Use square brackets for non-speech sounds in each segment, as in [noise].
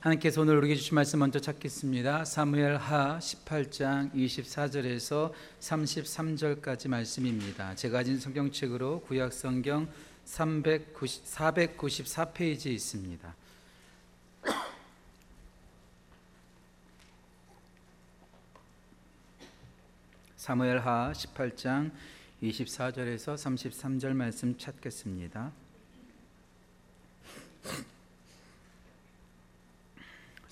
하나님께서 오늘 우리에게 주신 말씀 먼저 찾겠습니다. 사무엘 하 18장 24절에서 33절까지 말씀입니다. 제가 가진 성경책으로 구약 성경 390, 494페이지에 있습니다. 사무엘 하 18장 24절에서 33절 말씀 찾겠습니다.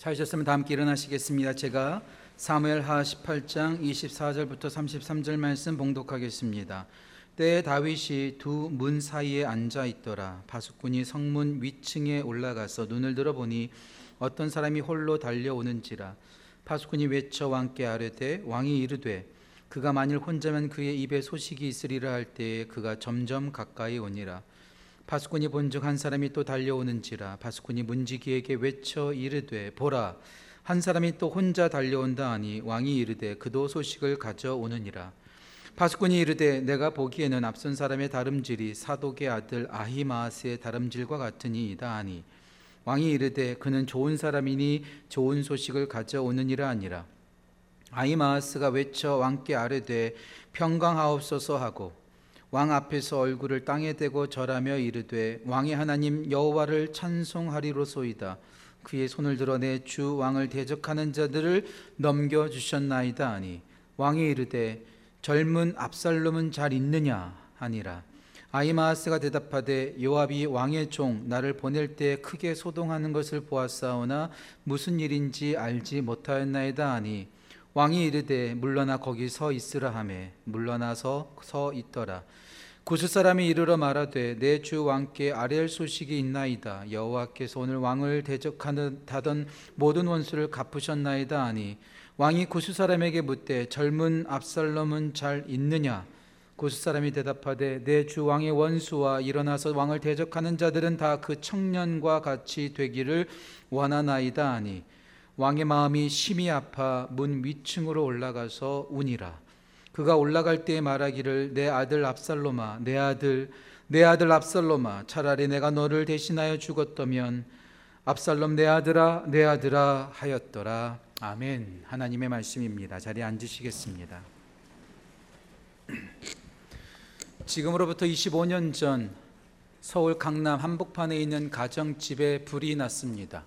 찾으셨으면 다 함께 일어나시겠습니다. 제가 사무엘 하 18장 24절부터 33절 말씀 봉독하겠습니다. 때에 다윗이 두 문 사이에 앉아 있더라. 바수꾼이 성문 위층에 올라가서 눈을 들어보니 어떤 사람이 홀로 달려오는지라. 바수꾼이 외쳐 왕께 아뢰되 왕이 이르되 그가 만일 혼자면 그의 입에 소식이 있으리라 할 때에 그가 점점 가까이 오니라. 바수꾼이 본즉 한 사람이 또 달려오는지라 바수꾼이 문지기에게 외쳐 이르되 보라 한 사람이 또 혼자 달려온다 하니 왕이 이르되 그도 소식을 가져오느니라. 바수꾼이 이르되 내가 보기에는 앞선 사람의 다름질이 사독의 아들 아히마스의 다름질과 같으니이다 하니 왕이 이르되 그는 좋은 사람이니 좋은 소식을 가져오느니라 아니라. 아히마스가 외쳐 왕께 아뢰되 평강하옵소서 하고 왕 앞에서 얼굴을 땅에 대고 절하며 이르되 왕의 하나님 여호와를 찬송하리로소이다. 그의 손을 들어 내주 왕을 대적하는 자들을 넘겨 주셨나이다 하니 왕이 이르되 젊은 압살롬은 잘 있느냐 하니라. 아이마스가 대답하되 요압이 왕의 종 나를 보낼 때 크게 소동하는 것을 보았사오나 무슨 일인지 알지 못하였나이다 하니 왕이 이르되 물러나 거기 서 있으라 하매 물러나서 서 있더라. 구스 사람이 이르러 말하되 내 주 왕께 아뢰할 소식이 있나이다. 여호와께서 오늘 왕을 대적하던 모든 원수를 갚으셨나이다 하니 왕이 구스 사람에게 묻되 젊은 압살롬은 잘 있느냐? 구스 사람이 대답하되 내 주 왕의 원수와 일어나서 왕을 대적하는 자들은 다 그 청년과 같이 되기를 원하나이다 하니 왕의 마음이 심히 아파 문 위층으로 올라가서 우니라. 그가 올라갈 때에 말하기를 내 아들 압살롬아 내 아들 내 아들 압살롬아 차라리 내가 너를 대신하여 죽었다면 압살롬 내 아들아 내 아들아 하였더라. 아멘. 하나님의 말씀입니다. 자리에 앉으시겠습니다. [clears throat] 지금으로부터 25년 전 서울 강남 한복판에 있는 가정집에 불이 났습니다.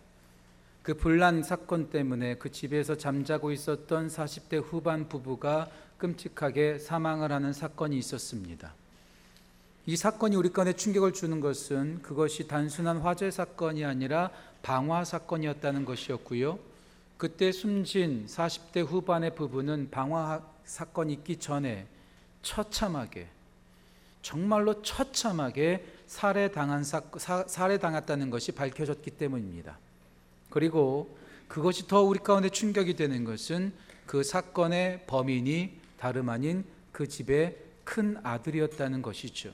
그 불난 사건 때문에 그 집에서 잠자고 있었던 40대 후반 부부가 끔찍하게 사망을 하는 사건이 있었습니다. 이 사건이 우리 가운데 충격을 주는 것은 그것이 단순한 화재 사건이 아니라 방화 사건이었다는 것이었고요. 그때 숨진 40대 후반의 부부는 방화 사건이 있기 전에 처참하게 정말로 처참하게 살해당한 사, 살해당했다는 것이 밝혀졌기 때문입니다. 그리고 그것이 더 우리 가운데 충격이 되는 것은 그 사건의 범인이 다름 아닌 그 집의 큰 아들이었다는 것이죠.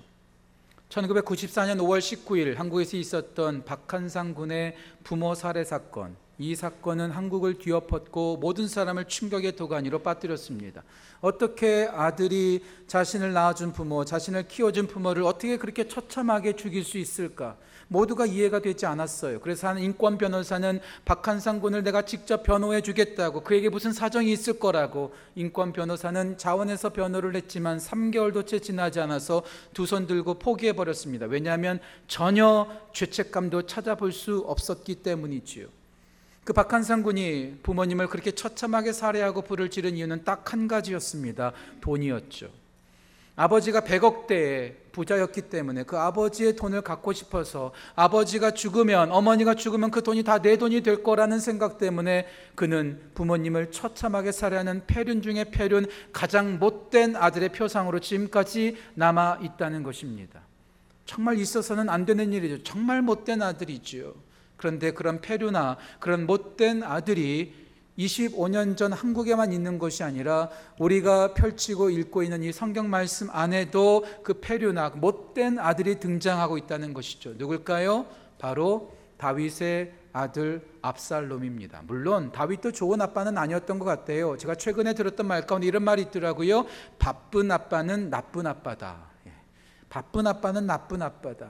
1994년 5월 19일 한국에서 있었던 박한상 군의 부모 살해 사건. 이 사건은 한국을 뒤엎었고 모든 사람을 충격의 도가니로 빠뜨렸습니다. 어떻게 아들이 자신을 낳아준 부모, 자신을 키워준 부모를 어떻게 그렇게 처참하게 죽일 수 있을까? 모두가 이해가 되지 않았어요. 그래서 한 인권 변호사는 박한상 군을 내가 직접 변호해 주겠다고 그에게 무슨 사정이 있을 거라고 인권 변호사는 자원에서 변호를 했지만 3개월도 채 지나지 않아서 두 손 들고 포기해 버렸습니다. 왜냐하면 전혀 죄책감도 찾아볼 수 없었기 때문이지요. 그 박한상 군이 부모님을 그렇게 처참하게 살해하고 불을 지른 이유는 딱 한 가지였습니다. 돈이었죠. 아버지가 100억대의 부자였기 때문에 그 아버지의 돈을 갖고 싶어서 아버지가 죽으면 어머니가 죽으면 그 돈이 다 내 돈이 될 거라는 생각 때문에 그는 부모님을 처참하게 살해하는 폐륜 중에 폐륜 가장 못된 아들의 표상으로 지금까지 남아 있다는 것입니다. 정말 있어서는 안 되는 일이죠. 정말 못된 아들이지요. 그런데 그런 폐류나 그런 못된 아들이 25년 전 한국에만 있는 것이 아니라 우리가 펼치고 읽고 있는 이 성경 말씀 안에도 그 폐류나 못된 아들이 등장하고 있다는 것이죠. 누굴까요? 바로 다윗의 아들 압살롬입니다. 물론 다윗도 좋은 아빠는 아니었던 것 같아요. 제가 최근에 들었던 말 가운데 이런 말이 있더라고요. 바쁜 아빠는 나쁜 아빠다. 예. 바쁜 아빠는 나쁜 아빠다.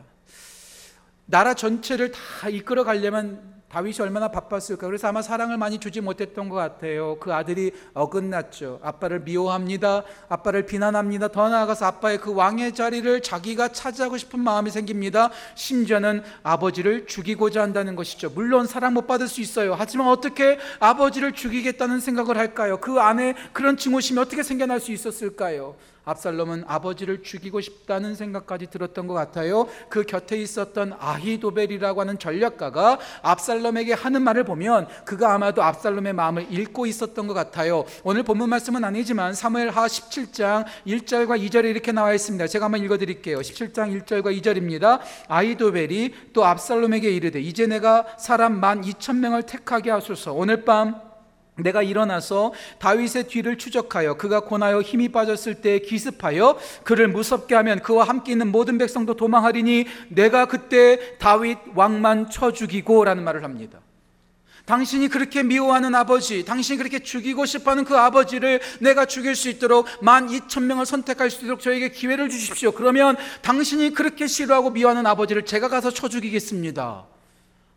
나라 전체를 다 이끌어 가려면 다윗이 얼마나 바빴을까. 그래서 아마 사랑을 많이 주지 못했던 것 같아요. 그 아들이 어긋났죠. 아빠를 미워합니다. 아빠를 비난합니다. 더 나아가서 아빠의 그 왕의 자리를 자기가 차지하고 싶은 마음이 생깁니다. 심지어는 아버지를 죽이고자 한다는 것이죠. 물론 사랑 못 받을 수 있어요. 하지만 어떻게 아버지를 죽이겠다는 생각을 할까요? 그 안에 그런 증오심이 어떻게 생겨날 수 있었을까요? 압살롬은 아버지를 죽이고 싶다는 생각까지 들었던 것 같아요. 그 곁에 있었던 아히도벨이라고 하는 전략가가 압살롬에게 하는 말을 보면 그가 아마도 압살롬의 마음을 읽고 있었던 것 같아요. 오늘 본문 말씀은 아니지만 사무엘하 17장 1절과 2절에 이렇게 나와 있습니다. 제가 한번 읽어 드릴게요. 17장 1절과 2절입니다. 아히도벨이 또 압살롬에게 이르되 이제 내가 사람 만 2천 명을 택하게 하소서. 오늘 밤 내가 일어나서 다윗의 뒤를 추적하여 그가 고나여 힘이 빠졌을 때 기습하여 그를 무섭게 하면 그와 함께 있는 모든 백성도 도망하리니 내가 그때 다윗 왕만 쳐 죽이고 라는 말을 합니다. 당신이 그렇게 미워하는 아버지, 당신이 그렇게 죽이고 싶어하는 그 아버지를 내가 죽일 수 있도록 만 이천 명을 선택할 수 있도록 저에게 기회를 주십시오. 그러면 당신이 그렇게 싫어하고 미워하는 아버지를 제가 가서 쳐 죽이겠습니다.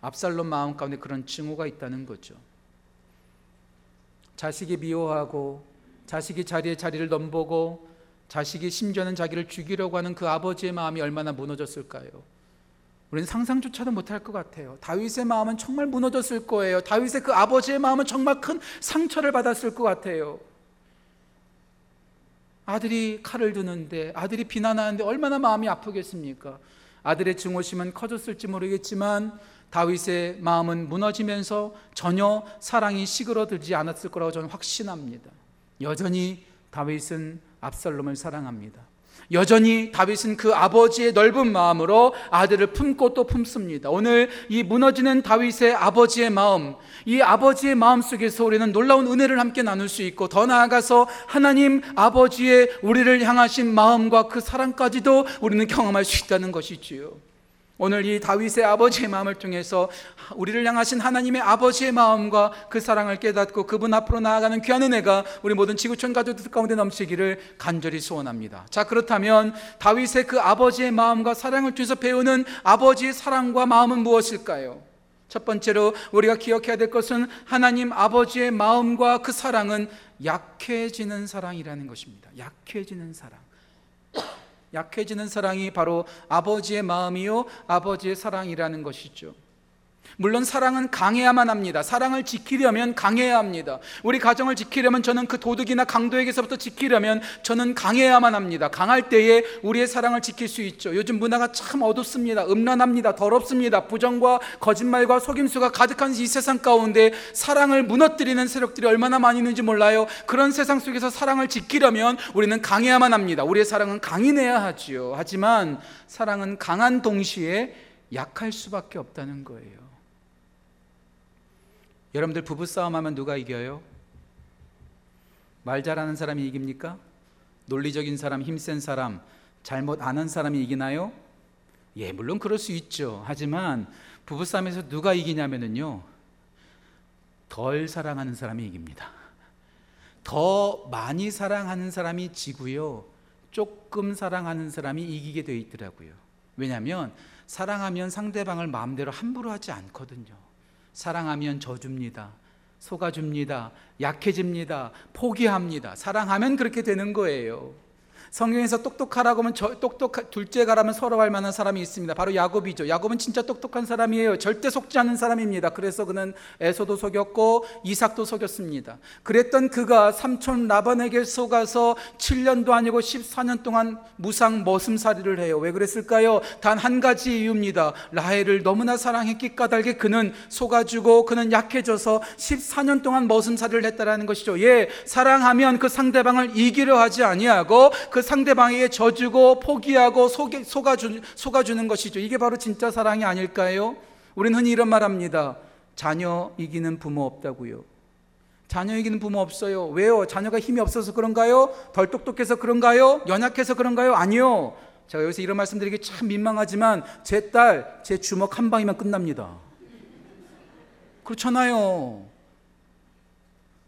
압살롬 마음 가운데 그런 증오가 있다는 거죠. 자식이 미워하고 자식이 자리에 자리를 넘보고 자식이 심지어는 자기를 죽이려고 하는 그 아버지의 마음이 얼마나 무너졌을까요? 우리는 상상조차도 못할 것 같아요. 다윗의 마음은 정말 무너졌을 거예요. 다윗의 그 아버지의 마음은 정말 큰 상처를 받았을 것 같아요. 아들이 칼을 드는데 아들이 비난하는데 얼마나 마음이 아프겠습니까? 아들의 증오심은 커졌을지 모르겠지만 다윗의 마음은 무너지면서 전혀 사랑이 시그러들지 않았을 거라고 저는 확신합니다. 여전히 다윗은 압살롬을 사랑합니다. 여전히 다윗은 그 아버지의 넓은 마음으로 아들을 품고 또 품습니다. 오늘 이 무너지는 다윗의 아버지의 마음, 이 아버지의 마음 속에서 우리는 놀라운 은혜를 함께 나눌 수 있고 더 나아가서 하나님 아버지의 우리를 향하신 마음과 그 사랑까지도 우리는 경험할 수 있다는 것이지요. 오늘 이 다윗의 아버지의 마음을 통해서 우리를 향하신 하나님의 아버지의 마음과 그 사랑을 깨닫고 그분 앞으로 나아가는 귀한 은혜가 우리 모든 지구촌 가족들 가운데 넘치기를 간절히 소원합니다. 자, 그렇다면 다윗의 그 아버지의 마음과 사랑을 통해서 배우는 아버지의 사랑과 마음은 무엇일까요? 첫 번째로 우리가 기억해야 될 것은 하나님 아버지의 마음과 그 사랑은 약해지는 사랑이라는 것입니다. 약해지는 사랑. 약해지는 사랑이 바로 아버지의 마음이요 아버지의 사랑이라는 것이죠. 물론 사랑은 강해야만 합니다. 사랑을 지키려면 강해야 합니다. 우리 가정을 지키려면 저는 그 도둑이나 강도에게서부터 지키려면 저는 강해야만 합니다. 강할 때에 우리의 사랑을 지킬 수 있죠. 요즘 문화가 참 어둡습니다. 음란합니다. 더럽습니다. 부정과 거짓말과 속임수가 가득한 이 세상 가운데 사랑을 무너뜨리는 세력들이 얼마나 많이 있는지 몰라요. 그런 세상 속에서 사랑을 지키려면 우리는 강해야만 합니다. 우리의 사랑은 강인해야 하지요. 하지만 사랑은 강한 동시에 약할 수밖에 없다는 거예요. 여러분들 부부 싸움 하면 누가 이겨요? 말 잘하는 사람이 이깁니까? 논리적인 사람, 힘센 사람, 잘못 아는 사람이 이기나요? 예, 물론 그럴 수 있죠. 하지만 부부 싸움에서 누가 이기냐면은요. 덜 사랑하는 사람이 이깁니다. 더 많이 사랑하는 사람이 지고요. 조금 사랑하는 사람이 이기게 돼 있더라고요. 왜냐하면 사랑하면 상대방을 마음대로 함부로 하지 않거든요. 사랑하면 져줍니다. 속아줍니다. 약해집니다. 포기합니다. 사랑하면 그렇게 되는 거예요. 성경에서 똑똑하라고 하면 저, 똑똑 둘째 가라면 서로 할 만한 사람이 있습니다. 바로 야곱이죠. 야곱은 진짜 똑똑한 사람이에요. 절대 속지 않는 사람입니다. 그래서 그는 에서도 속였고 이삭도 속였습니다. 그랬던 그가 삼촌 라반에게 속아서 7년도 아니고 14년 동안 무상 머슴살이를 해요. 왜 그랬을까요? 단 한 가지 이유입니다. 라헬을 너무나 사랑했기 까닭에 그는 속아주고 그는 약해져서 14년 동안 머슴살이를 했다라는 것이죠. 예, 사랑하면 그 상대방을 이기려 하지 아니하고 그 상대방에게 져주고 포기하고 속아주, 속아주는 것이죠. 이게 바로 진짜 사랑이 아닐까요? 우리는 흔히 이런 말 합니다. 자녀 이기는 부모 없다고요. 자녀 이기는 부모 없어요. 왜요? 자녀가 힘이 없어서 그런가요? 덜 똑똑해서 그런가요? 연약해서 그런가요? 아니요. 제가 여기서 이런 말씀 드리기 참 민망하지만 제 딸, 제 주먹 한 방이면 끝납니다. 그렇잖아요.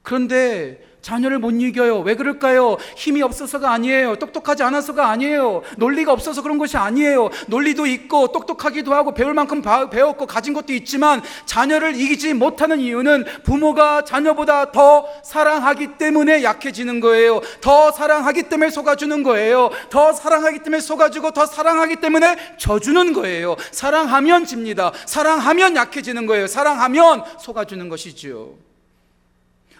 그런데 자녀를 못 이겨요. 왜 그럴까요? 힘이 없어서가 아니에요. 똑똑하지 않아서가 아니에요. 논리가 없어서 그런 것이 아니에요. 논리도 있고 똑똑하기도 하고 배울 만큼 바- 배웠고 가진 것도 있지만 자녀를 이기지 못하는 이유는 부모가 자녀보다 더 사랑하기 때문에 약해지는 거예요. 더 사랑하기 때문에 속아주는 거예요. 더 사랑하기 때문에 속아주고 더 사랑하기 때문에 져주는 거예요. 사랑하면 집니다. 사랑하면 약해지는 거예요. 사랑하면 속아주는 것이죠.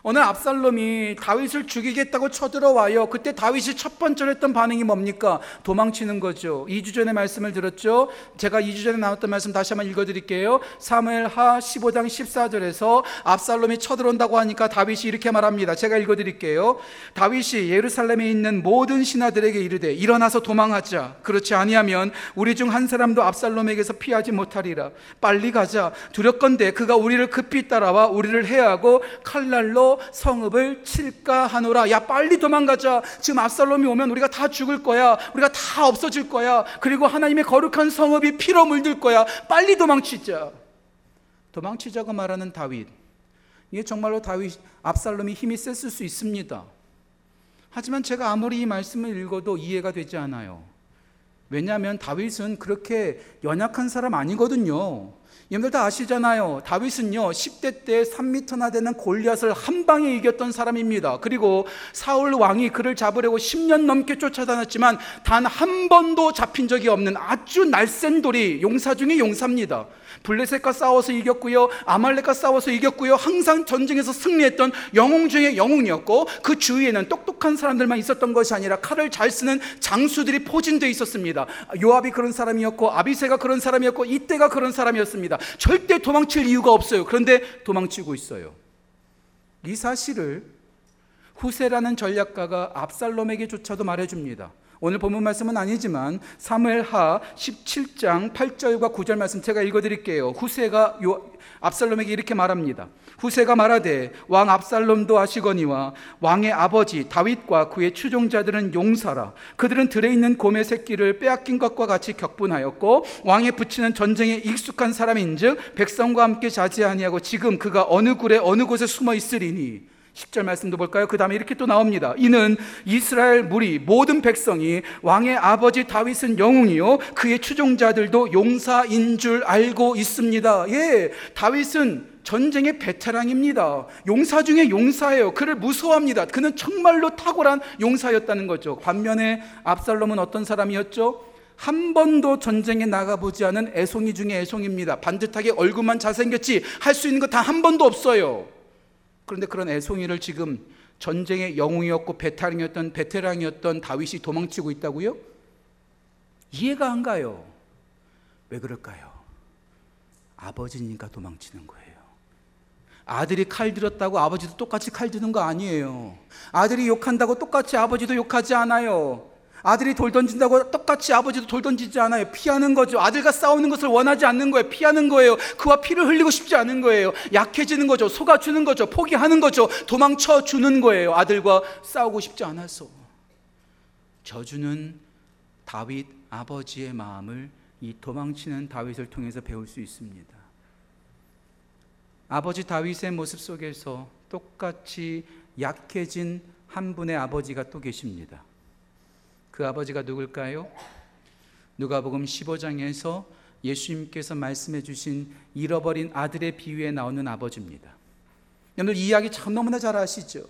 오늘 압살롬이 다윗을 죽이겠다고 쳐들어와요. 그때 다윗이 첫 번째로 했던 반응이 뭡니까? 도망치는 거죠. 2주 전에 말씀을 들었죠. 제가 2주 전에 나왔던 말씀 다시 한번 읽어드릴게요. 사무엘하 15장 14절에서 압살롬이 쳐들어온다고 하니까 다윗이 이렇게 말합니다. 제가 읽어드릴게요. 다윗이 예루살렘에 있는 모든 신하들에게 이르되 일어나서 도망하자. 그렇지 아니하면 우리 중 한 사람도 압살롬에게서 피하지 못하리라. 빨리 가자. 두렵건대 그가 우리를 급히 따라와 우리를 해하고 칼날로 성읍을 칠까 하노라. 야 빨리 도망가자. 지금 압살롬이 오면 우리가 다 죽을 거야. 우리가 다 없어질 거야. 그리고 하나님의 거룩한 성읍이 피로 물들 거야. 빨리 도망치자. 도망치자고 말하는 다윗. 이게 정말로 다윗 압살롬이 힘이 셌을 수 있습니다. 하지만 제가 아무리 이 말씀을 읽어도 이해가 되지 않아요. 왜냐하면 다윗은 그렇게 연약한 사람 아니거든요. 여러분들 다 아시잖아요. 다윗은요, 10대 때 3미터나 되는 골리앗을 한 방에 이겼던 사람입니다. 그리고 사울 왕이 그를 잡으려고 10년 넘게 쫓아다녔지만 단 한 번도 잡힌 적이 없는 아주 날쌘 돌이 용사 중에 용사입니다. 블레셋과 싸워서 이겼고요. 아말렉과 싸워서 이겼고요. 항상 전쟁에서 승리했던 영웅 중에 영웅이었고 그 주위에는 똑똑한 사람들만 있었던 것이 아니라 칼을 잘 쓰는 장수들이 포진되어 있었습니다. 요압이 그런 사람이었고 아비세가 그런 사람이었고 이때가 그런 사람이었습니다. 절대 도망칠 이유가 없어요. 그런데 도망치고 있어요. 이 사실을 후세라는 전략가가 압살롬에게조차도 말해줍니다. 오늘 본문 말씀은 아니지만 사무엘하 17장 8절과 9절 말씀 제가 읽어 드릴게요. 후세가 요 압살롬에게 이렇게 말합니다. 후세가 말하되 왕 압살롬도 아시거니와 왕의 아버지 다윗과 그의 추종자들은 용사라. 그들은 들에 있는 곰의 새끼를 빼앗긴 것과 같이 격분하였고 왕의 붙이는 전쟁에 익숙한 사람인즉 백성과 함께 자지 아니하고 지금 그가 어느 굴에 어느 곳에 숨어 있으리니 10절 말씀도 볼까요? 그 다음에 이렇게 또 나옵니다. 이는 이스라엘 무리 모든 백성이 왕의 아버지 다윗은 영웅이요 그의 추종자들도 용사인 줄 알고 있습니다. 예, 다윗은 전쟁의 베테랑입니다. 용사 중에 용사예요. 그를 무서워합니다. 그는 정말로 탁월한 용사였다는 거죠. 반면에 압살롬은 어떤 사람이었죠? 한 번도 전쟁에 나가보지 않은 애송이 중에 애송입니다. 반듯하게 얼굴만 잘생겼지 할 수 있는 거 다 한 번도 없어요. 그런데 그런 애송이를 지금 전쟁의 영웅이었고 베테랑이었던 베테랑이었던 다윗이 도망치고 있다고요? 이해가 안 가요. 왜 그럴까요? 아버지니까 도망치는 거예요. 아들이 칼 들었다고 아버지도 똑같이 칼 드는 거 아니에요. 아들이 욕한다고 똑같이 아버지도 욕하지 않아요. 아들이 돌 던진다고 똑같이 아버지도 돌 던지지 않아요. 피하는 거죠. 아들과 싸우는 것을 원하지 않는 거예요. 피하는 거예요. 그와 피를 흘리고 싶지 않은 거예요. 약해지는 거죠. 속아주는 거죠. 포기하는 거죠. 도망쳐 주는 거예요. 아들과 싸우고 싶지 않아서. 저주는 다윗 아버지의 마음을 이 도망치는 다윗을 통해서 배울 수 있습니다. 아버지 다윗의 모습 속에서 똑같이 약해진 한 분의 아버지가 또 계십니다. 그 아버지가 누굴까요? 누가복음 15장에서 예수님께서 말씀해 주신 잃어버린 아들의 비유에 나오는 아버지입니다. 여러분 이 이야기 참 너무나 잘 아시죠?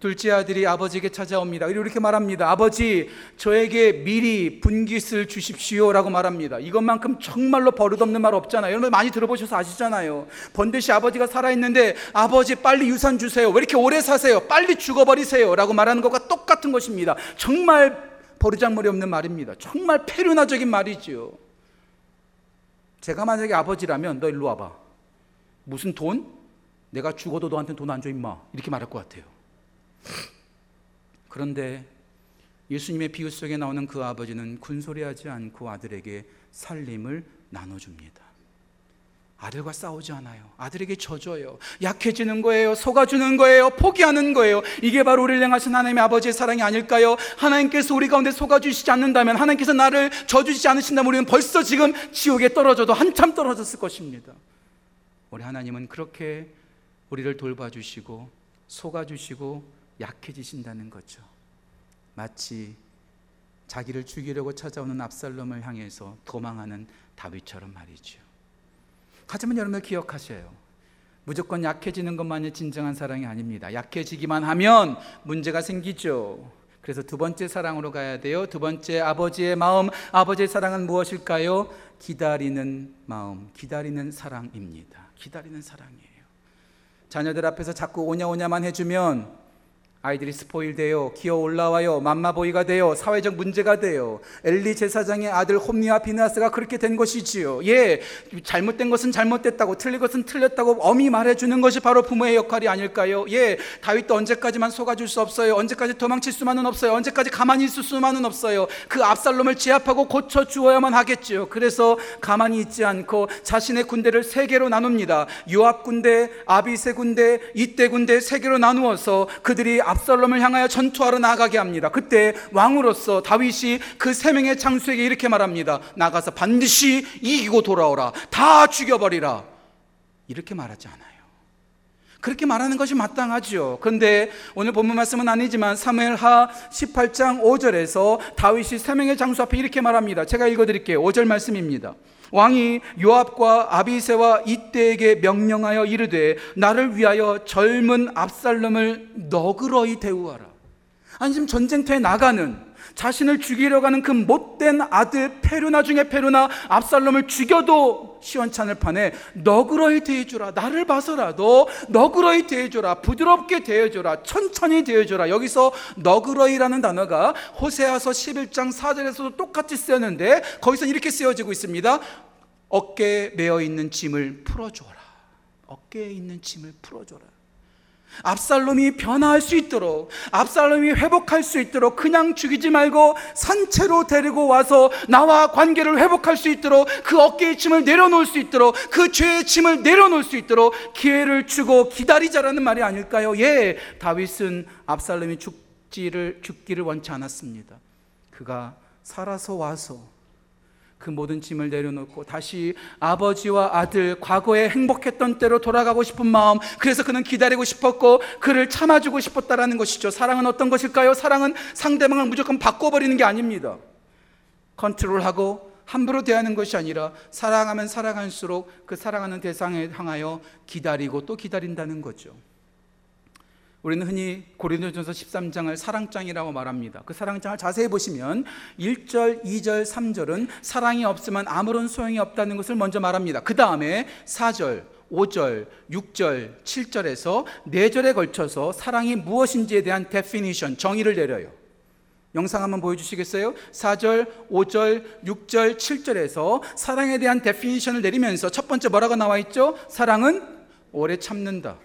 둘째 아들이 아버지에게 찾아옵니다. 그리고 이렇게 말합니다. 아버지, 저에게 미리 분깃을 주십시오라고 말합니다. 이것만큼 정말로 버릇없는 말 없잖아요. 여러분 많이 들어보셔서 아시잖아요. 번듯이 아버지가 살아있는데 아버지 빨리 유산 주세요. 왜 이렇게 오래 사세요? 빨리 죽어버리세요라고 말하는 것과 똑같은 것입니다. 정말 버르장머리 없는 말입니다. 정말 페르나적인 말이지요. 제가 만약에 아버지라면 너 일로 와봐. 무슨 돈? 내가 죽어도 너한테 돈 안 줘 임마. 이렇게 말할 것 같아요. 그런데 예수님의 비유 속에 나오는 그 아버지는 군소리하지 않고 아들에게 살림을 나눠줍니다. 아들과 싸우지 않아요. 아들에게 져줘요. 약해지는 거예요. 속아주는 거예요. 포기하는 거예요. 이게 바로 우리를 향하신 하나님의 아버지의 사랑이 아닐까요? 하나님께서 우리 가운데 속아주시지 않는다면, 하나님께서 나를 져주시지 않으신다면 우리는 벌써 지금 지옥에 떨어져도 한참 떨어졌을 것입니다. 우리 하나님은 그렇게 우리를 돌봐주시고 속아주시고 약해지신다는 거죠. 마치 자기를 죽이려고 찾아오는 압살롬을 향해서 도망하는 다윗처럼 말이죠. 하지만 여러분들 기억하셔요. 무조건 약해지는 것만이 진정한 사랑이 아닙니다. 약해지기만 하면 문제가 생기죠. 그래서 두 번째 사랑으로 가야 돼요. 두 번째 아버지의 마음, 아버지의 사랑은 무엇일까요? 기다리는 마음, 기다리는 사랑입니다. 기다리는 사랑이에요. 자녀들 앞에서 자꾸 오냐오냐만 해주면 아이들이 스포일 돼요. 기어 올라와요. 맘마보이가 돼요. 사회적 문제가 돼요. 엘리 제사장의 아들 홈리와 비나스가 그렇게 된 것이지요. 예, 잘못된 것은 잘못됐다고, 틀린 것은 틀렸다고 엄히 말해주는 것이 바로 부모의 역할이 아닐까요? 예, 다윗도 언제까지만 속아줄 수 없어요. 언제까지 도망칠 수만은 없어요. 언제까지 가만히 있을 수만은 없어요. 그 압살롬을 제압하고 고쳐 주어야만 하겠지요. 그래서 가만히 있지 않고 자신의 군대를 세 개로 나눕니다. 요압 군대, 아비세 군대, 이때 군대 세 개로 나누어서 그들이 압살롬을 향하여 전투하러 나가게 합니다. 그때 왕으로서 다윗이 그 세 명의 장수에게 이렇게 말합니다. 나가서 반드시 이기고 돌아오라. 다 죽여버리라. 이렇게 말하지 않아요. 그렇게 말하는 것이 마땅하지요. 그런데 오늘 본문 말씀은 아니지만 사무엘하 18장 5절에서 다윗이 세 명의 장수 앞에 이렇게 말합니다. 제가 읽어 드릴게요. 5절 말씀입니다. 왕이 요압과 아비세와 이때에게 명령하여 이르되 나를 위하여 젊은 압살롬을 너그러이 대우하라. 아니 지금 전쟁터에 나가는 자신을 죽이려고 하는 그 못된 아들 페루나 중에 페루나 압살롬을 죽여도 시원찮을 판에 너그러이 대해주라. 나를 봐서라도 너그러이 대해줘라. 부드럽게 대해줘라. 천천히 대해줘라. 여기서 너그러이라는 단어가 호세아서 11장 4절에서도 똑같이 쓰였는데 거기서 이렇게 쓰여지고 있습니다. 어깨에 메어 있는 짐을 풀어줘라. 어깨에 있는 짐을 풀어줘라 압살롬이 변화할 수 있도록 압살롬이 회복할 수 있도록 그냥 죽이지 말고 산채로 데리고 와서 나와 관계를 회복할 수 있도록 그 어깨의 짐을 내려놓을 수 있도록 그 죄의 짐을 내려놓을 수 있도록 기회를 주고 기다리자라는 말이 아닐까요? 예, 다윗은 압살롬이 죽지를 죽기를 원치 않았습니다. 그가 살아서 와서 그 모든 짐을 내려놓고 다시 아버지와 아들 과거에 행복했던 때로 돌아가고 싶은 마음 그래서 그는 기다리고 싶었고 그를 참아주고 싶었다라는 것이죠. 사랑은 어떤 것일까요? 사랑은 상대방을 무조건 바꿔버리는 게 아닙니다. 컨트롤하고 함부로 대하는 것이 아니라 사랑하면 사랑할수록 그 사랑하는 대상에 향하여 기다리고 또 기다린다는 거죠 우리는 흔히 고린도전서 13장을 사랑장이라고 말합니다. 그 사랑장을 자세히 보시면 1절, 2절, 3절은 사랑이 없으면 아무런 소용이 없다는 것을 먼저 말합니다. 그 다음에 4절, 5절, 6절, 7절에서 4절에 걸쳐서 사랑이 무엇인지에 대한 definition, 정의를 내려요. 영상 한번 보여주시겠어요? 4절, 5절, 6절, 7절에서 사랑에 대한 definition을 내리면서 첫 번째 뭐라고 나와 있죠? 사랑은 오래 참는다.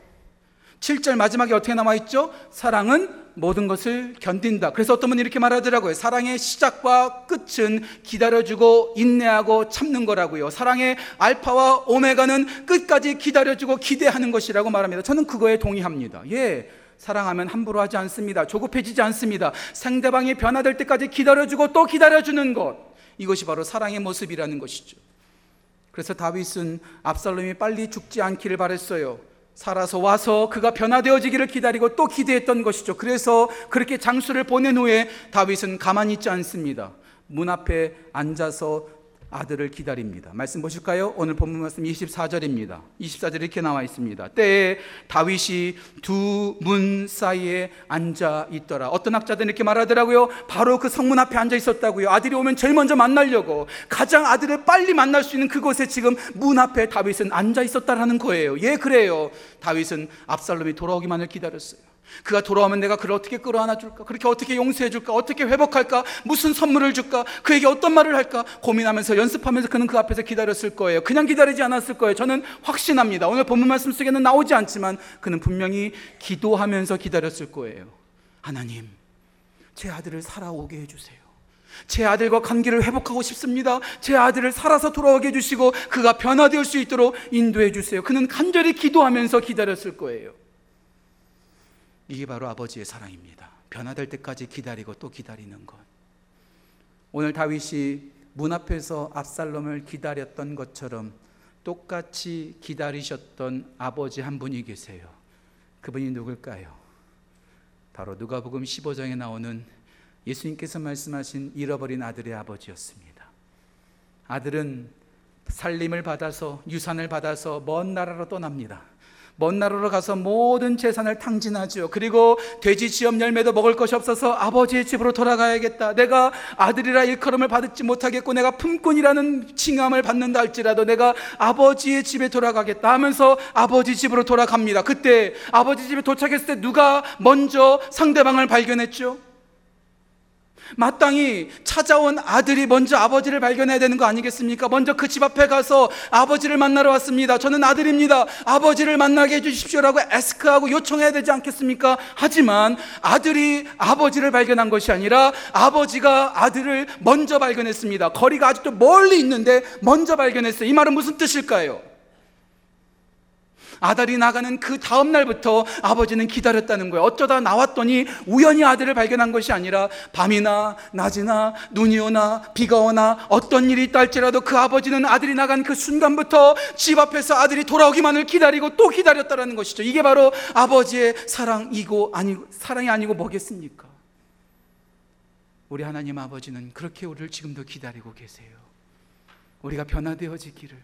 7절 마지막에 어떻게 나와 있죠? 사랑은 모든 것을 견딘다. 그래서 어떤 분이 이렇게 말하더라고요. 사랑의 시작과 끝은 기다려주고 인내하고 참는 거라고요. 사랑의 알파와 오메가는 끝까지 기다려주고 기대하는 것이라고 말합니다. 저는 그거에 동의합니다. 예. 사랑하면 함부로 하지 않습니다. 조급해지지 않습니다. 상대방이 변화될 때까지 기다려주고 또 기다려주는 것. 이것이 바로 사랑의 모습이라는 것이죠. 그래서 다윗은 압살롬이 빨리 죽지 않기를 바랬어요. 살아서 와서 그가 변화되어지기를 기다리고 또 기대했던 것이죠. 그래서 그렇게 장수를 보낸 후에 다윗은 가만히 있지 않습니다. 문 앞에 앉아서 아들을 기다립니다. 말씀 보실까요? 오늘 본문 말씀 24절입니다. 24절 이렇게 나와 있습니다. 때에 다윗이 두 문 사이에 앉아 있더라. 어떤 학자들은 이렇게 말하더라고요. 바로 그 성문 앞에 앉아 있었다고요. 아들이 오면 제일 먼저 만나려고 가장 아들을 빨리 만날 수 있는 그곳에 지금 문 앞에 다윗은 앉아 있었다라는 거예요. 예, 그래요. 다윗은 압살롬이 돌아오기만을 기다렸어요. 그가 돌아오면 내가 그를 어떻게 끌어안아 줄까? 그렇게 어떻게 용서해 줄까? 어떻게 회복할까? 무슨 선물을 줄까? 그에게 어떤 말을 할까? 고민하면서 연습하면서 그는 그 앞에서 기다렸을 거예요. 그냥 기다리지 않았을 거예요. 저는 확신합니다. 오늘 본문 말씀 속에는 나오지 않지만 그는 분명히 기도하면서 기다렸을 거예요. 하나님, 제 아들을 살아오게 해주세요. 제 아들과 관계를 회복하고 싶습니다. 제 아들을 살아서 돌아오게 해주시고 그가 변화될 수 있도록 인도해 주세요. 그는 간절히 기도하면서 기다렸을 거예요. 이게 바로 아버지의 사랑입니다. 변화될 때까지 기다리고 또 기다리는 것. 오늘 다윗이 문 앞에서 압살롬을 기다렸던 것처럼 똑같이 기다리셨던 아버지 한 분이 계세요. 그분이 누굴까요? 바로 누가복음 15장에 나오는 예수님께서 말씀하신 잃어버린 아들의 아버지였습니다. 아들은 살림을 받아서 유산을 받아서 먼 나라로 떠납니다. 먼 나라로 가서 모든 재산을 탕진하죠. 그리고 돼지 지엄 열매도 먹을 것이 없어서 아버지의 집으로 돌아가야겠다. 내가 아들이라 일컬음을 받지 못하겠고 내가 품꾼이라는 칭함을 받는다 할지라도 내가 아버지의 집에 돌아가겠다 하면서 아버지 집으로 돌아갑니다. 그때 아버지 집에 도착했을 때 누가 먼저 상대방을 발견했죠? 마땅히 찾아온 아들이 먼저 아버지를 발견해야 되는 거 아니겠습니까? 먼저 그 집 앞에 가서 아버지를 만나러 왔습니다. 저는 아들입니다. 아버지를 만나게 해주십시오라고 에스크하고 요청해야 되지 않겠습니까? 하지만 아들이 아버지를 발견한 것이 아니라 아버지가 아들을 먼저 발견했습니다. 거리가 아직도 멀리 있는데 먼저 발견했어요. 이 말은 무슨 뜻일까요? 아들이 나가는 그 다음 날부터 아버지는 기다렸다는 거예요. 어쩌다 나왔더니 우연히 아들을 발견한 것이 아니라 밤이나 낮이나 눈이 오나 비가 오나 어떤 일이 있다 할지라도 그 아버지는 아들이 나간 그 순간부터 집 앞에서 아들이 돌아오기만을 기다리고 또 기다렸다라는 것이죠. 이게 바로 아버지의 사랑이고 아니고 사랑이 아니고 뭐겠습니까? 우리 하나님 아버지는 그렇게 우리를 지금도 기다리고 계세요. 우리가 변화되어지기를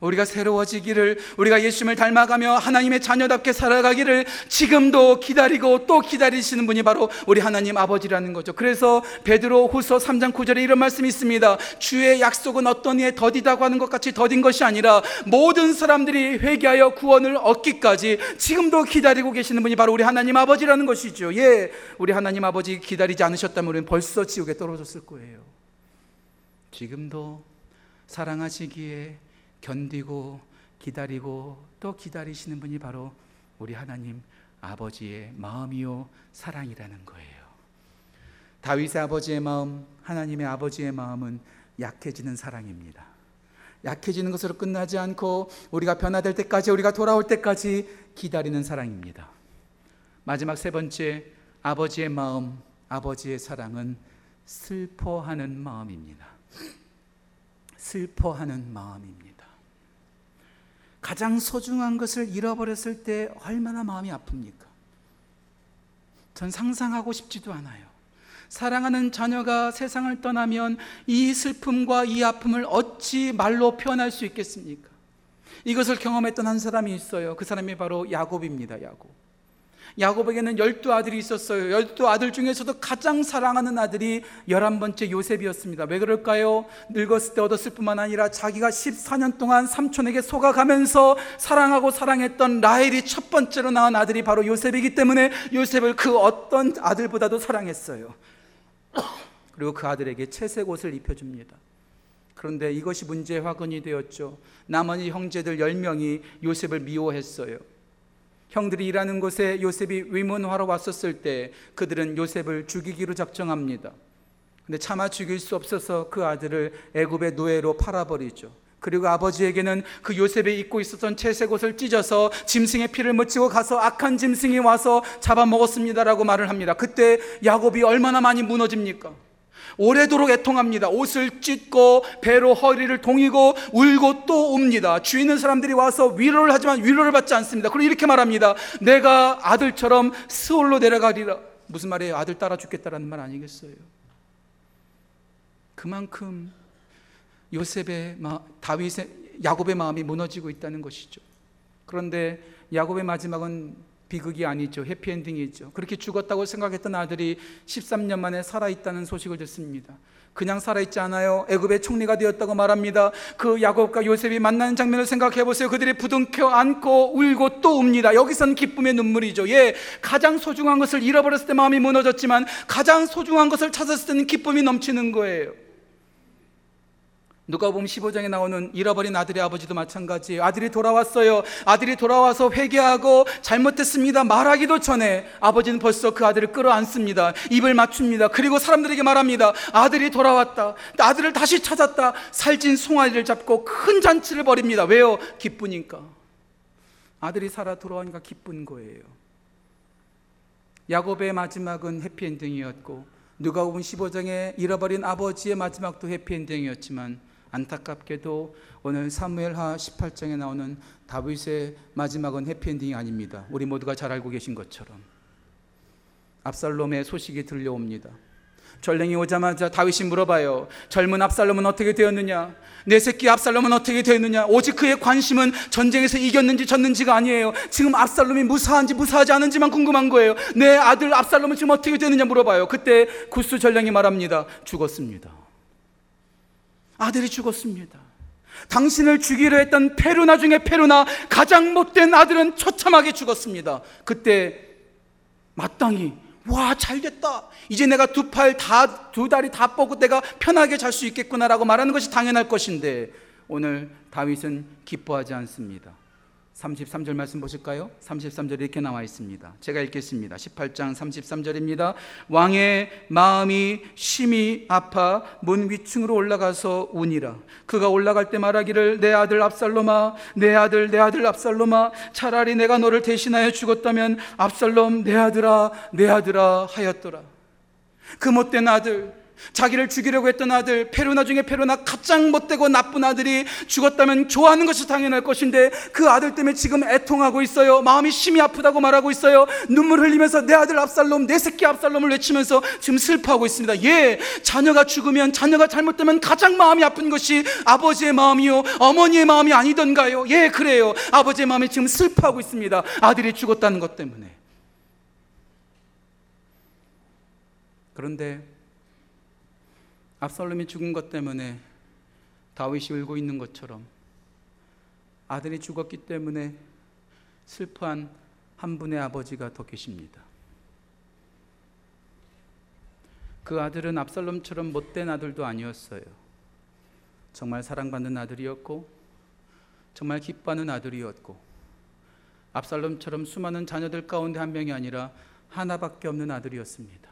우리가 새로워지기를 우리가 예수님을 닮아가며 하나님의 자녀답게 살아가기를 지금도 기다리고 또 기다리시는 분이 바로 우리 하나님 아버지라는 거죠. 그래서 베드로 후서 3장 9절에 이런 말씀이 있습니다. 주의 약속은 어떤 이에 더디다고 하는 것 같이 더딘 것이 아니라 모든 사람들이 회개하여 구원을 얻기까지 지금도 기다리고 계시는 분이 바로 우리 하나님 아버지라는 것이죠. 예, 우리 하나님 아버지 기다리지 않으셨다면 우리는 벌써 지옥에 떨어졌을 거예요. 지금도 사랑하시기에 견디고 기다리고 또 기다리시는 분이 바로 우리 하나님 아버지의 마음이요 사랑이라는 거예요. 다윗의 아버지의 마음, 하나님의 아버지의 마음은 약해지는 사랑입니다. 약해지는 것으로 끝나지 않고 우리가 변화될 때까지 우리가 돌아올 때까지 기다리는 사랑입니다. 마지막 세 번째 아버지의 마음, 아버지의 사랑은 슬퍼하는 마음입니다. 슬퍼하는 마음입니다. 가장 소중한 것을 잃어버렸을 때 얼마나 마음이 아픕니까? 전 상상하고 싶지도 않아요. 사랑하는 자녀가 세상을 떠나면 이 슬픔과 이 아픔을 어찌 말로 표현할 수 있겠습니까? 이것을 경험했던 한 사람이 있어요. 그 사람이 바로 야곱입니다. 야곱. 야곱에게는 열두 아들이 있었어요. 열두 아들 중에서도 가장 사랑하는 아들이 열한 번째 요셉이었습니다. 왜 그럴까요? 늙었을 때 얻었을 뿐만 아니라 자기가 14년 동안 삼촌에게 속아가면서 사랑하고 사랑했던 라헬이 첫 번째로 낳은 아들이 바로 요셉이기 때문에 요셉을 그 어떤 아들보다도 사랑했어요. [coughs] 그리고 그 아들에게 채색 옷을 입혀줍니다. 그런데 이것이 문제의 화근이 되었죠. 나머지 형제들 10명이 요셉을 미워했어요. 형들이 일하는 곳에 요셉이 위문하러 왔었을 때 그들은 요셉을 죽이기로 작정합니다. 근데 차마 죽일 수 없어서 그 아들을 애굽의 노예로 팔아버리죠. 그리고 아버지에게는 그 요셉이 입고 있었던 채색 옷을 찢어서 짐승의 피를 묻히고 가서 악한 짐승이 와서 잡아먹었습니다라고 말을 합니다. 그때 야곱이 얼마나 많이 무너집니까? 오래도록 애통합니다. 옷을 찢고 배로 허리를 동이고 울고 또 옵니다. 주위 있는 사람들이 와서 위로를 하지만 위로를 받지 않습니다. 그리고 이렇게 말합니다. 내가 아들처럼 스올로 내려가리라. 무슨 말이에요? 아들 따라 죽겠다라는 말 아니겠어요? 그만큼 요셉의 다윗의 야곱의 마음이 무너지고 있다는 것이죠. 그런데 야곱의 마지막은 비극이 아니죠. 해피엔딩이죠. 그렇게 죽었다고 생각했던 아들이 13년 만에 살아있다는 소식을 듣습니다. 그냥 살아있지 않아요. 애굽의 총리가 되었다고 말합니다. 그 야곱과 요셉이 만나는 장면을 생각해 보세요. 그들이 부둥켜 안고 울고 또 웁니다. 여기선 기쁨의 눈물이죠. 예, 가장 소중한 것을 잃어버렸을 때 마음이 무너졌지만 가장 소중한 것을 찾았을 때는 기쁨이 넘치는 거예요. 누가 보면 15장에 나오는 잃어버린 아들의 아버지도 마찬가지예요. 아들이 돌아왔어요. 아들이 돌아와서 회개하고 잘못했습니다. 말하기도 전에 아버지는 벌써 그 아들을 끌어안습니다. 입을 맞춥니다. 그리고 사람들에게 말합니다. 아들이 돌아왔다. 아들을 다시 찾았다. 살찐 송아지를 잡고 큰 잔치를 벌입니다. 왜요? 기쁘니까. 아들이 살아 돌아오니까 기쁜 거예요. 야곱의 마지막은 해피엔딩이었고 누가 보면 15장에 잃어버린 아버지의 마지막도 해피엔딩이었지만 안타깝게도 오늘 사무엘하 18장에 나오는 다윗의 마지막은 해피엔딩이 아닙니다. 우리 모두가 잘 알고 계신 것처럼 압살롬의 소식이 들려옵니다. 전령이 오자마자 다윗이 물어봐요. 젊은 압살롬은 어떻게 되었느냐? 내 새끼 압살롬은 어떻게 되었느냐? 오직 그의 관심은 전쟁에서 이겼는지 졌는지가 아니에요. 지금 압살롬이 무사한지 무사하지 않은지만 궁금한 거예요. 내 아들 압살롬은 지금 어떻게 되느냐 물어봐요. 그때 구스 전령이 말합니다. 죽었습니다. 아들이 죽었습니다. 당신을 죽이려 했던 페루나 중에 페루나 가장 못된 아들은 처참하게 죽었습니다. 그때 마땅히 와, 잘 됐다. 이제 내가 두 팔 다, 두 다리 다 뻗고 내가 편하게 잘 수 있겠구나라고 말하는 것이 당연할 것인데, 오늘 다윗은 기뻐하지 않습니다. 33절 말씀 보실까요? 33절 이렇게 나와 있습니다. 제가 읽겠습니다. 18장 33절입니다. 왕의 마음이 심히 아파 문 위층으로 올라가서 우니라. 그가 올라갈 때 말하기를 내 아들 압살롬아, 내 아들 내 아들 압살롬아, 차라리 내가 너를 대신하여 죽었다면 압살롬 내 아들아, 내 아들아 하였더라. 그 못된 아들, 자기를 죽이려고 했던 아들, 페루나 중에 페루나 가장 못되고 나쁜 아들이 죽었다면 좋아하는 것이 당연할 것인데 그 아들 때문에 지금 애통하고 있어요. 마음이 심히 아프다고 말하고 있어요. 눈물 흘리면서 내 아들 압살롬, 내 새끼 압살롬을 외치면서 지금 슬퍼하고 있습니다. 예, 자녀가 죽으면 자녀가 잘못되면 가장 마음이 아픈 것이 아버지의 마음이요, 어머니의 마음이 아니던가요? 예, 그래요. 아버지의 마음이 지금 슬퍼하고 있습니다. 아들이 죽었다는 것 때문에. 그런데 압살롬이 죽은 것 때문에 다윗이 울고 있는 것처럼 아들이 죽었기 때문에 슬퍼한 한 분의 아버지가 더 계십니다. 그 아들은 압살롬처럼 못된 아들도 아니었어요. 정말 사랑받는 아들이었고 정말 기뻐하는 아들이었고 압살롬처럼 수많은 자녀들 가운데 한 명이 아니라 하나밖에 없는 아들이었습니다.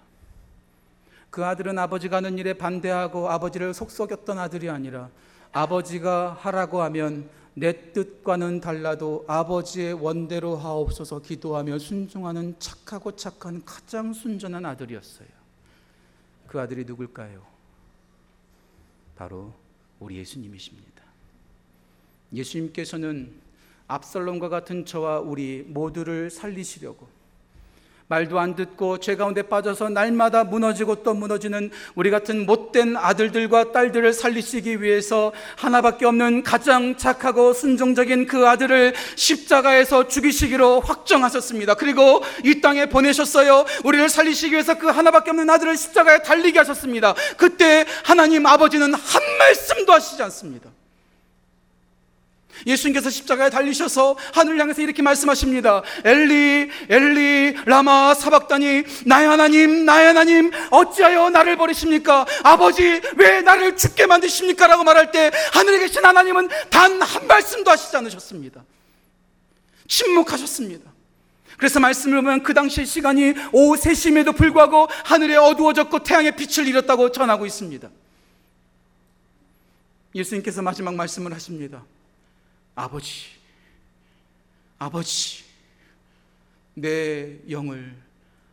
그 아들은 아버지가 하는 일에 반대하고 아버지를 속썩였던 아들이 아니라 아버지가 하라고 하면 내 뜻과는 달라도 아버지의 원대로 하옵소서 기도하며 순종하는 착하고 착한 가장 순전한 아들이었어요. 그 아들이 누굴까요? 바로 우리 예수님이십니다. 예수님께서는 압살롬과 같은 저와 우리 모두를 살리시려고 말도 안 듣고 죄 가운데 빠져서 날마다 무너지고 또 무너지는 우리 같은 못된 아들들과 딸들을 살리시기 위해서 하나밖에 없는 가장 착하고 순종적인 그 아들을 십자가에서 죽이시기로 확정하셨습니다. 그리고 이 땅에 보내셨어요. 우리를 살리시기 위해서 그 하나밖에 없는 아들을 십자가에 달리게 하셨습니다. 그때 하나님 아버지는 한 말씀도 하시지 않습니다. 예수님께서 십자가에 달리셔서 하늘 향해서 이렇게 말씀하십니다. 엘리, 엘리, 라마 사박다니, 나의 하나님, 나의 하나님, 어찌하여 나를 버리십니까? 아버지, 왜 나를 죽게 만드십니까? 라고 말할 때 하늘에 계신 하나님은 단 한 말씀도 하시지 않으셨습니다. 침묵하셨습니다. 그래서 말씀을 보면 그 당시 시간이 오후 3시임에도 불구하고 하늘에 어두워졌고 태양의 빛을 잃었다고 전하고 있습니다. 예수님께서 마지막 말씀을 하십니다. 아버지, 아버지, 내 영을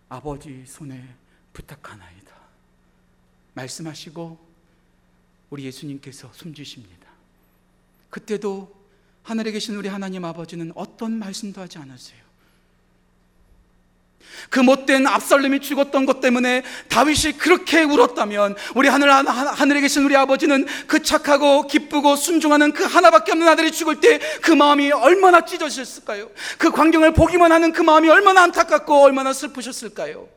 아버지 손에 부탁하나이다. 말씀하시고 우리 예수님께서 숨지십니다. 그때도 하늘에 계신 우리 하나님 아버지는 어떤 말씀도 하지 않으세요. 그 못된 압살롬이 죽었던 것 때문에 다윗이 그렇게 울었다면 우리 하늘 하늘에 계신 우리 아버지는 그 착하고 기쁘고 순종하는 그 하나밖에 없는 아들이 죽을 때 그 마음이 얼마나 찢어졌을까요? 그 광경을 보기만 하는 그 마음이 얼마나 안타깝고 얼마나 슬프셨을까요?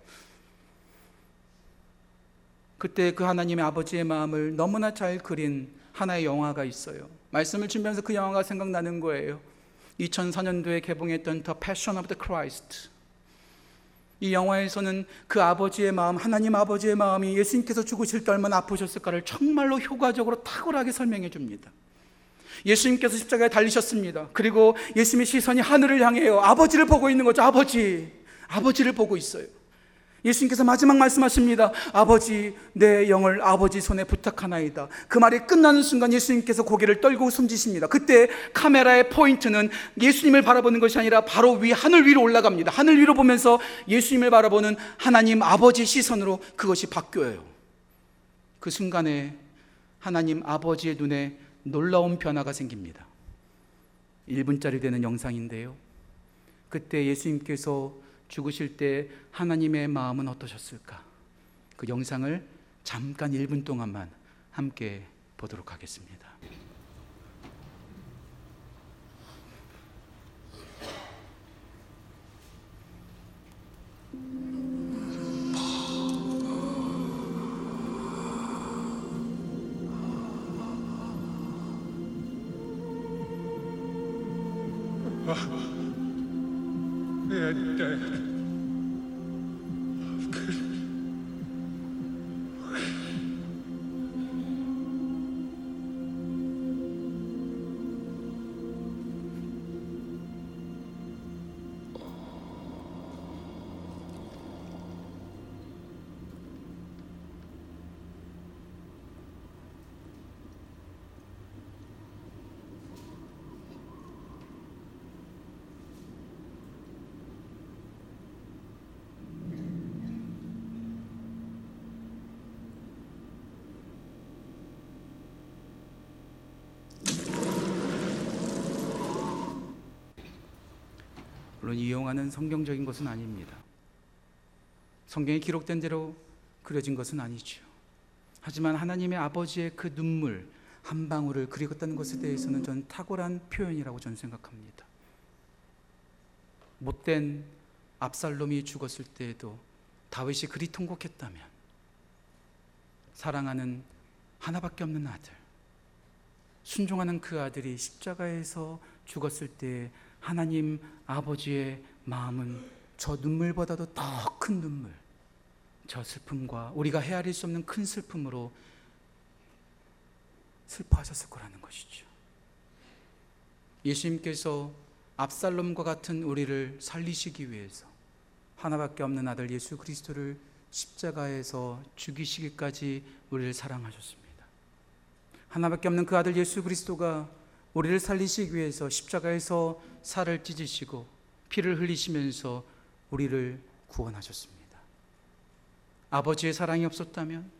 그때 그 하나님의 아버지의 마음을 너무나 잘 그린 하나의 영화가 있어요. 말씀을 준비하면서 그 영화가 생각나는 거예요. 2004년도에 개봉했던 The Passion of the Christ. 이 영화에서는 그 아버지의 마음, 하나님 아버지의 마음이 예수님께서 죽으실 때 얼마나 아프셨을까를 정말로 효과적으로 탁월하게 설명해 줍니다. 예수님께서 십자가에 달리셨습니다. 그리고 예수님의 시선이 하늘을 향해요. 아버지를 보고 있는 거죠. 아버지. 아버지를 보고 있어요. 예수님께서 마지막 말씀하십니다. 아버지, 내 영을 아버지 손에 부탁하나이다. 그 말이 끝나는 순간 예수님께서 고개를 떨고 숨지십니다. 그때 카메라의 포인트는 예수님을 바라보는 것이 아니라 바로 위, 하늘 위로 올라갑니다. 하늘 위로 보면서 예수님을 바라보는 하나님 아버지 시선으로 그것이 바뀌어요. 그 순간에 하나님 아버지의 눈에 놀라운 변화가 생깁니다. 1분짜리 되는 영상인데요. 그때 예수님께서 죽으실 때 하나님의 마음은 어떠셨을까? 그 영상을 잠깐 1분 동안만 함께 보도록 하겠습니다. [laughs] Yeah, 물론 이용하는 성경적인 것은 아닙니다. 성경에 기록된 대로 그려진 것은 아니죠. 하지만 하나님의 아버지의 그 눈물 한 방울을 그리웠다는 것에 대해서는 저는 탁월한 표현이라고 저는 생각합니다. 못된 압살롬이 죽었을 때에도 다윗이 그리 통곡했다면 사랑하는 하나밖에 없는 아들 순종하는 그 아들이 십자가에서 죽었을 때 하나님 아버지의 마음은 저 눈물보다도 더 큰 눈물, 저 슬픔과 우리가 헤아릴 수 없는 큰 슬픔으로 슬퍼하셨을 거라는 것이죠. 예수님께서 압살롬과 같은 우리를 살리시기 위해서 하나밖에 없는 아들 예수 그리스도를 십자가에서 죽이시기까지 우리를 사랑하셨습니다. 하나밖에 없는 그 아들 예수 그리스도가 우리를 살리시기 위해서 십자가에서 살을 찢으시고 피를 흘리시면서 우리를 구원하셨습니다. 아버지의 사랑이 없었다면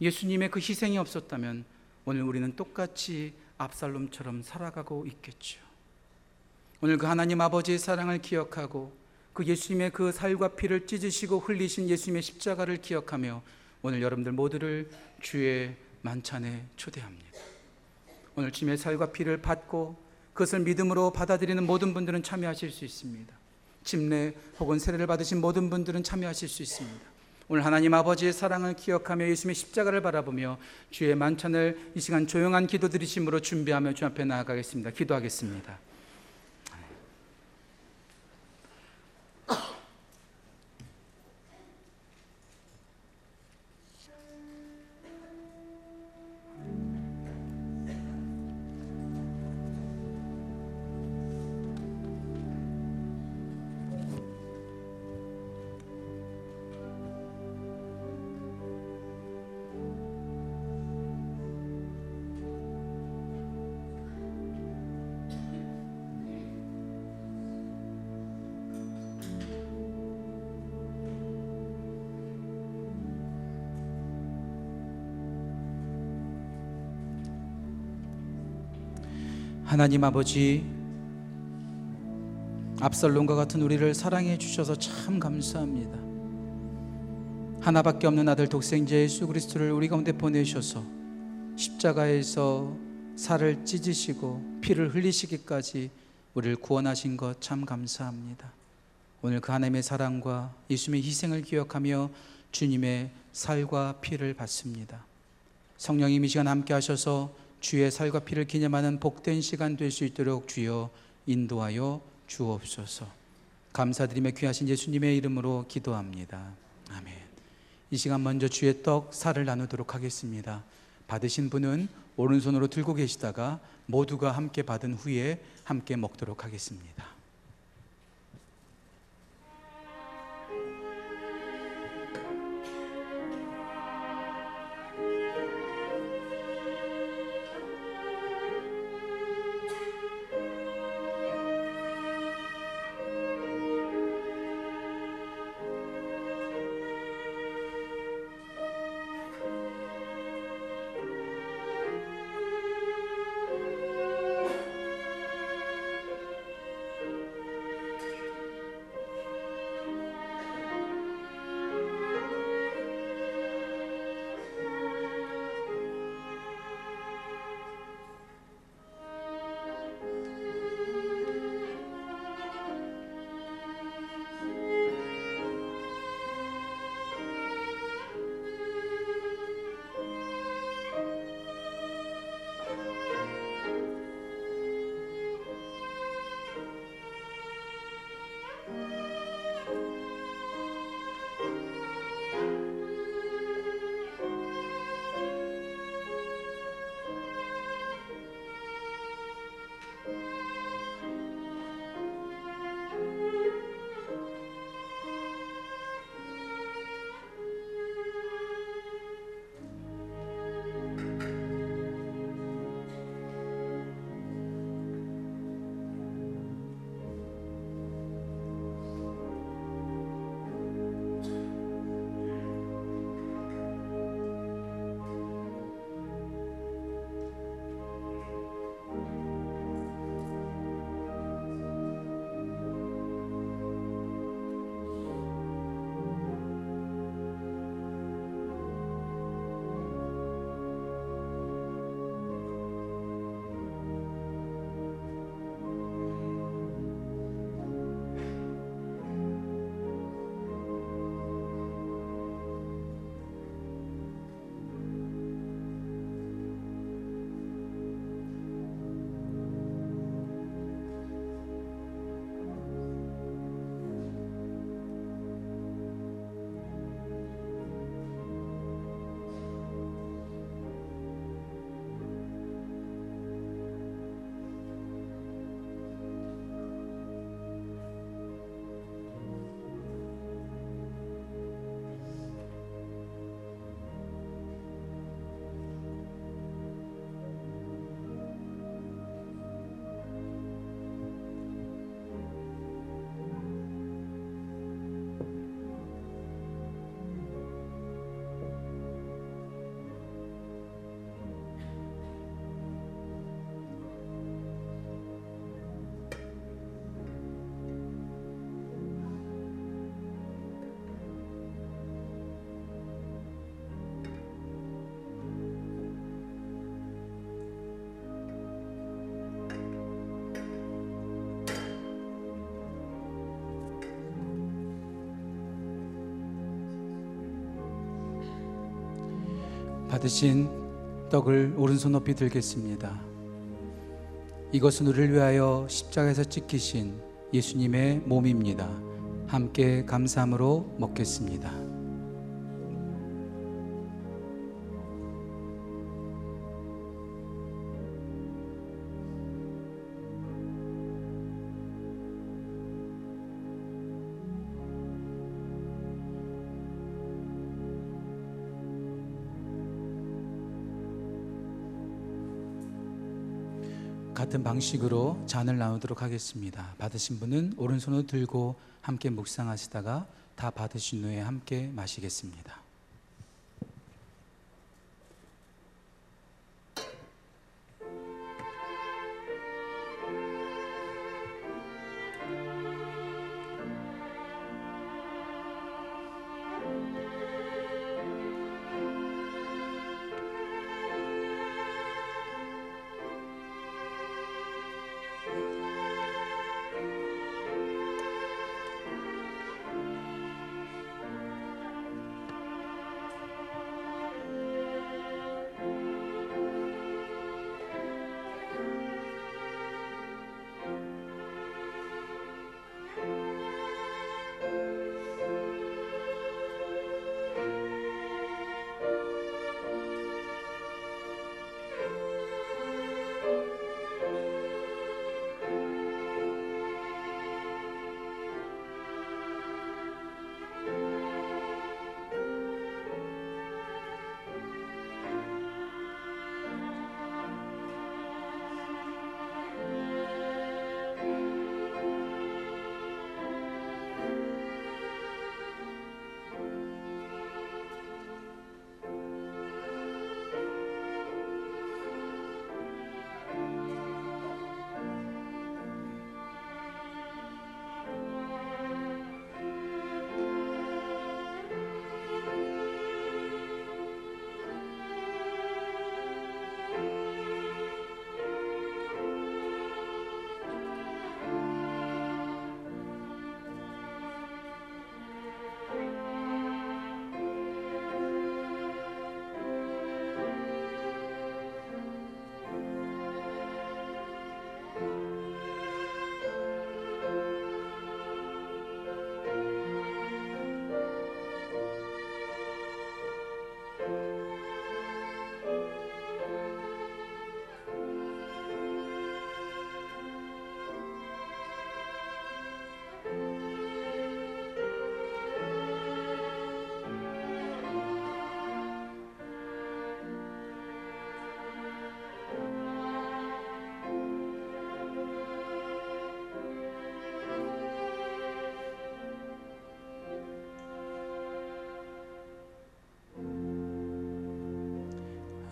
예수님의 그 희생이 없었다면 오늘 우리는 똑같이 압살롬처럼 살아가고 있겠죠. 오늘 그 하나님 아버지의 사랑을 기억하고 그 예수님의 그 살과 피를 찢으시고 흘리신 예수님의 십자가를 기억하며 오늘 여러분들 모두를 주의 만찬에 초대합니다. 오늘 주님의 살과 피를 받고 그것을 믿음으로 받아들이는 모든 분들은 참여하실 수 있습니다. 침례 혹은 세례를 받으신 모든 분들은 참여하실 수 있습니다. 오늘 하나님 아버지의 사랑을 기억하며 예수님의 십자가를 바라보며 주의 만찬을 이 시간 조용한 기도 드리심으로 준비하며 주 앞에 나아가겠습니다. 기도하겠습니다. 하나님 아버지 압살롬과 같은 우리를 사랑해 주셔서 참 감사합니다. 하나밖에 없는 아들 독생자 예수 그리스도를 우리 가운데 보내셔서 십자가에서 살을 찢으시고 피를 흘리시기까지 우리를 구원하신 것 참 감사합니다. 오늘 그 하나님의 사랑과 예수님의 희생을 기억하며 주님의 살과 피를 받습니다. 성령님 이 시간 함께 하셔서 주의 살과 피를 기념하는 복된 시간 될 수 있도록 주여 인도하여 주옵소서. 감사드리며 귀하신 예수님의 이름으로 기도합니다. 아멘. 이 시간 먼저 주의 떡 살을 나누도록 하겠습니다. 받으신 분은 오른손으로 들고 계시다가 모두가 함께 받은 후에 함께 먹도록 하겠습니다. 받으신 떡을 오른손 높이 들겠습니다. 이것은 우리를 위하여 십자가에서 찍히신 예수님의 몸입니다. 함께 감사함으로 먹겠습니다. 같은 방식으로 잔을 나누도록 하겠습니다. 받으신 분은 오른손을 들고 함께 묵상하시다가 다 받으신 후에 함께 마시겠습니다.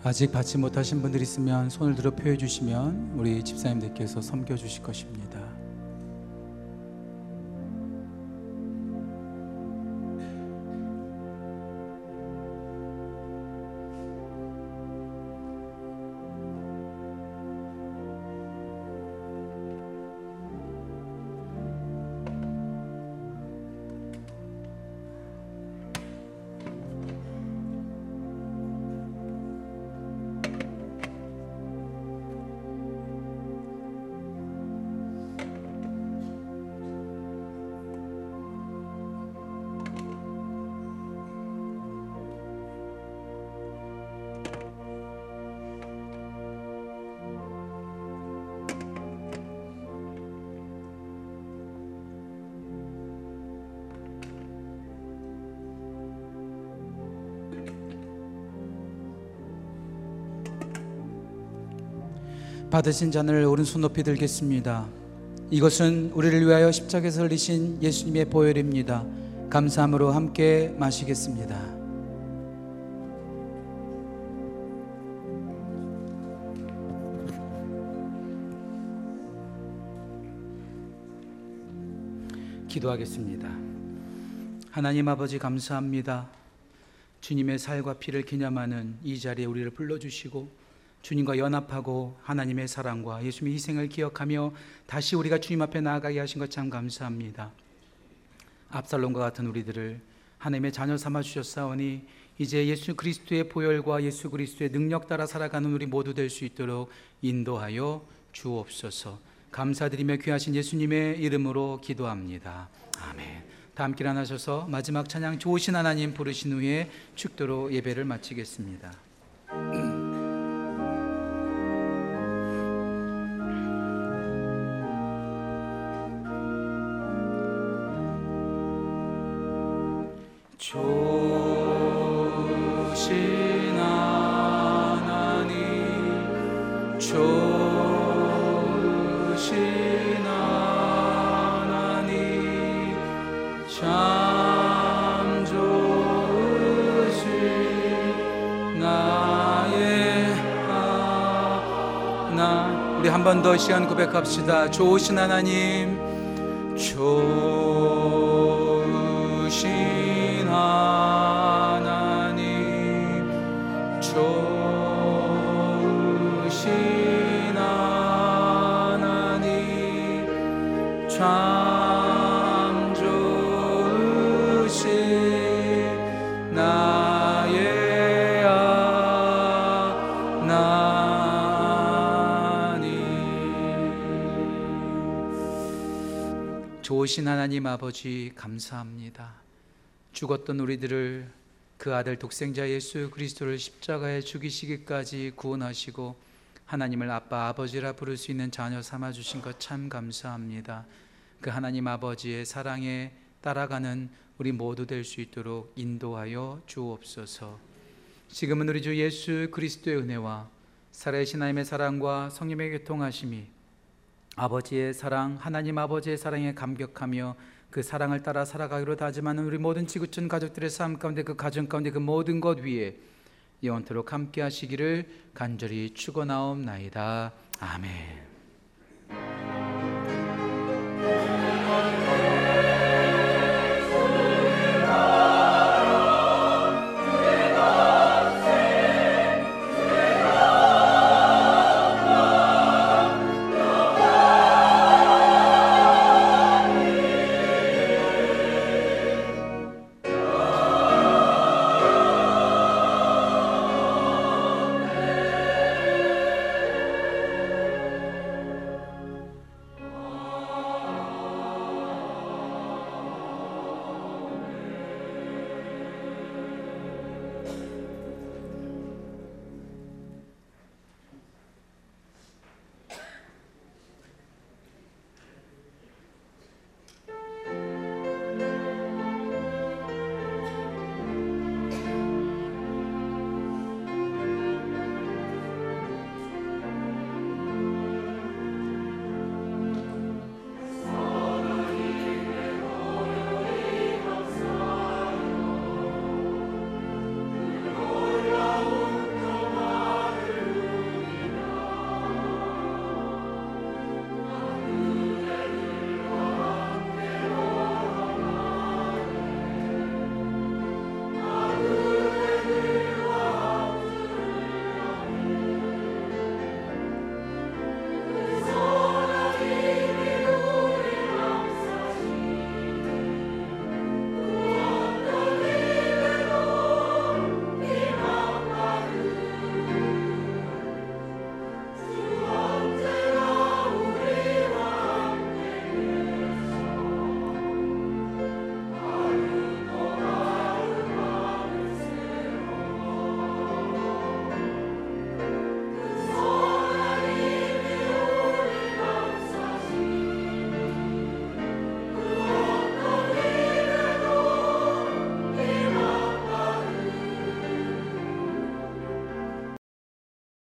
아직 받지 못하신 분들 있으면 손을 들어 표해 주시면 우리 집사님들께서 섬겨 주실 것입니다. 받으신 잔을 오른손 높이 들겠습니다. 이것은 우리를 위하여 십자가에서 흘리신 예수님의 보혈입니다. 감사함으로 함께 마시겠습니다. 기도하겠습니다. 하나님 아버지 감사합니다. 주님의 살과 피를 기념하는 이 자리에 우리를 불러주시고 주님과 연합하고 하나님의 사랑과 예수님의 희생을 기억하며 다시 우리가 주님 앞에 나아가게 하신 것 참 감사합니다. 압살롬과 같은 우리들을 하나님의 자녀 삼아 주셨사오니 이제 예수 그리스도의 보혈과 예수 그리스도의 능력 따라 살아가는 우리 모두 될 수 있도록 인도하여 주옵소서. 감사드리며 귀하신 예수님의 이름으로 기도합니다. 아멘. 다 함께 일어나셔서 마지막 찬양 좋으신 하나님 부르신 후에 축도로 예배를 마치겠습니다. 좋으신 하나님 좋으신 하나님 참 좋으신 나의 하나. 우리 한 번 더 시간 고백합시다. 좋으신 하나님 좋 좋으신 하나님 아버지 감사합니다. 죽었던 우리들을 그 아들 독생자 예수 그리스도를 십자가에 죽이시기까지 구원하시고 하나님을 아빠 아버지라 부를 수 있는 자녀 삼아 주신 것 참 감사합니다. 그 하나님 아버지의 사랑에 따라가는 우리 모두 될 수 있도록 인도하여 주옵소서. 지금은 우리 주 예수 그리스도의 은혜와 살아계신 하나님의 사랑과 성령의 교통하심이 아버지의 사랑, 하나님 아버지의 사랑에 감격하며 그 사랑을 따라 살아가기로 다짐하는 우리 모든 지구촌 가족들의 삶 가운데 그 가정 가운데 그 모든 것 위에 영원토록 함께 하시기를 간절히 축원하옵나이다. 아멘.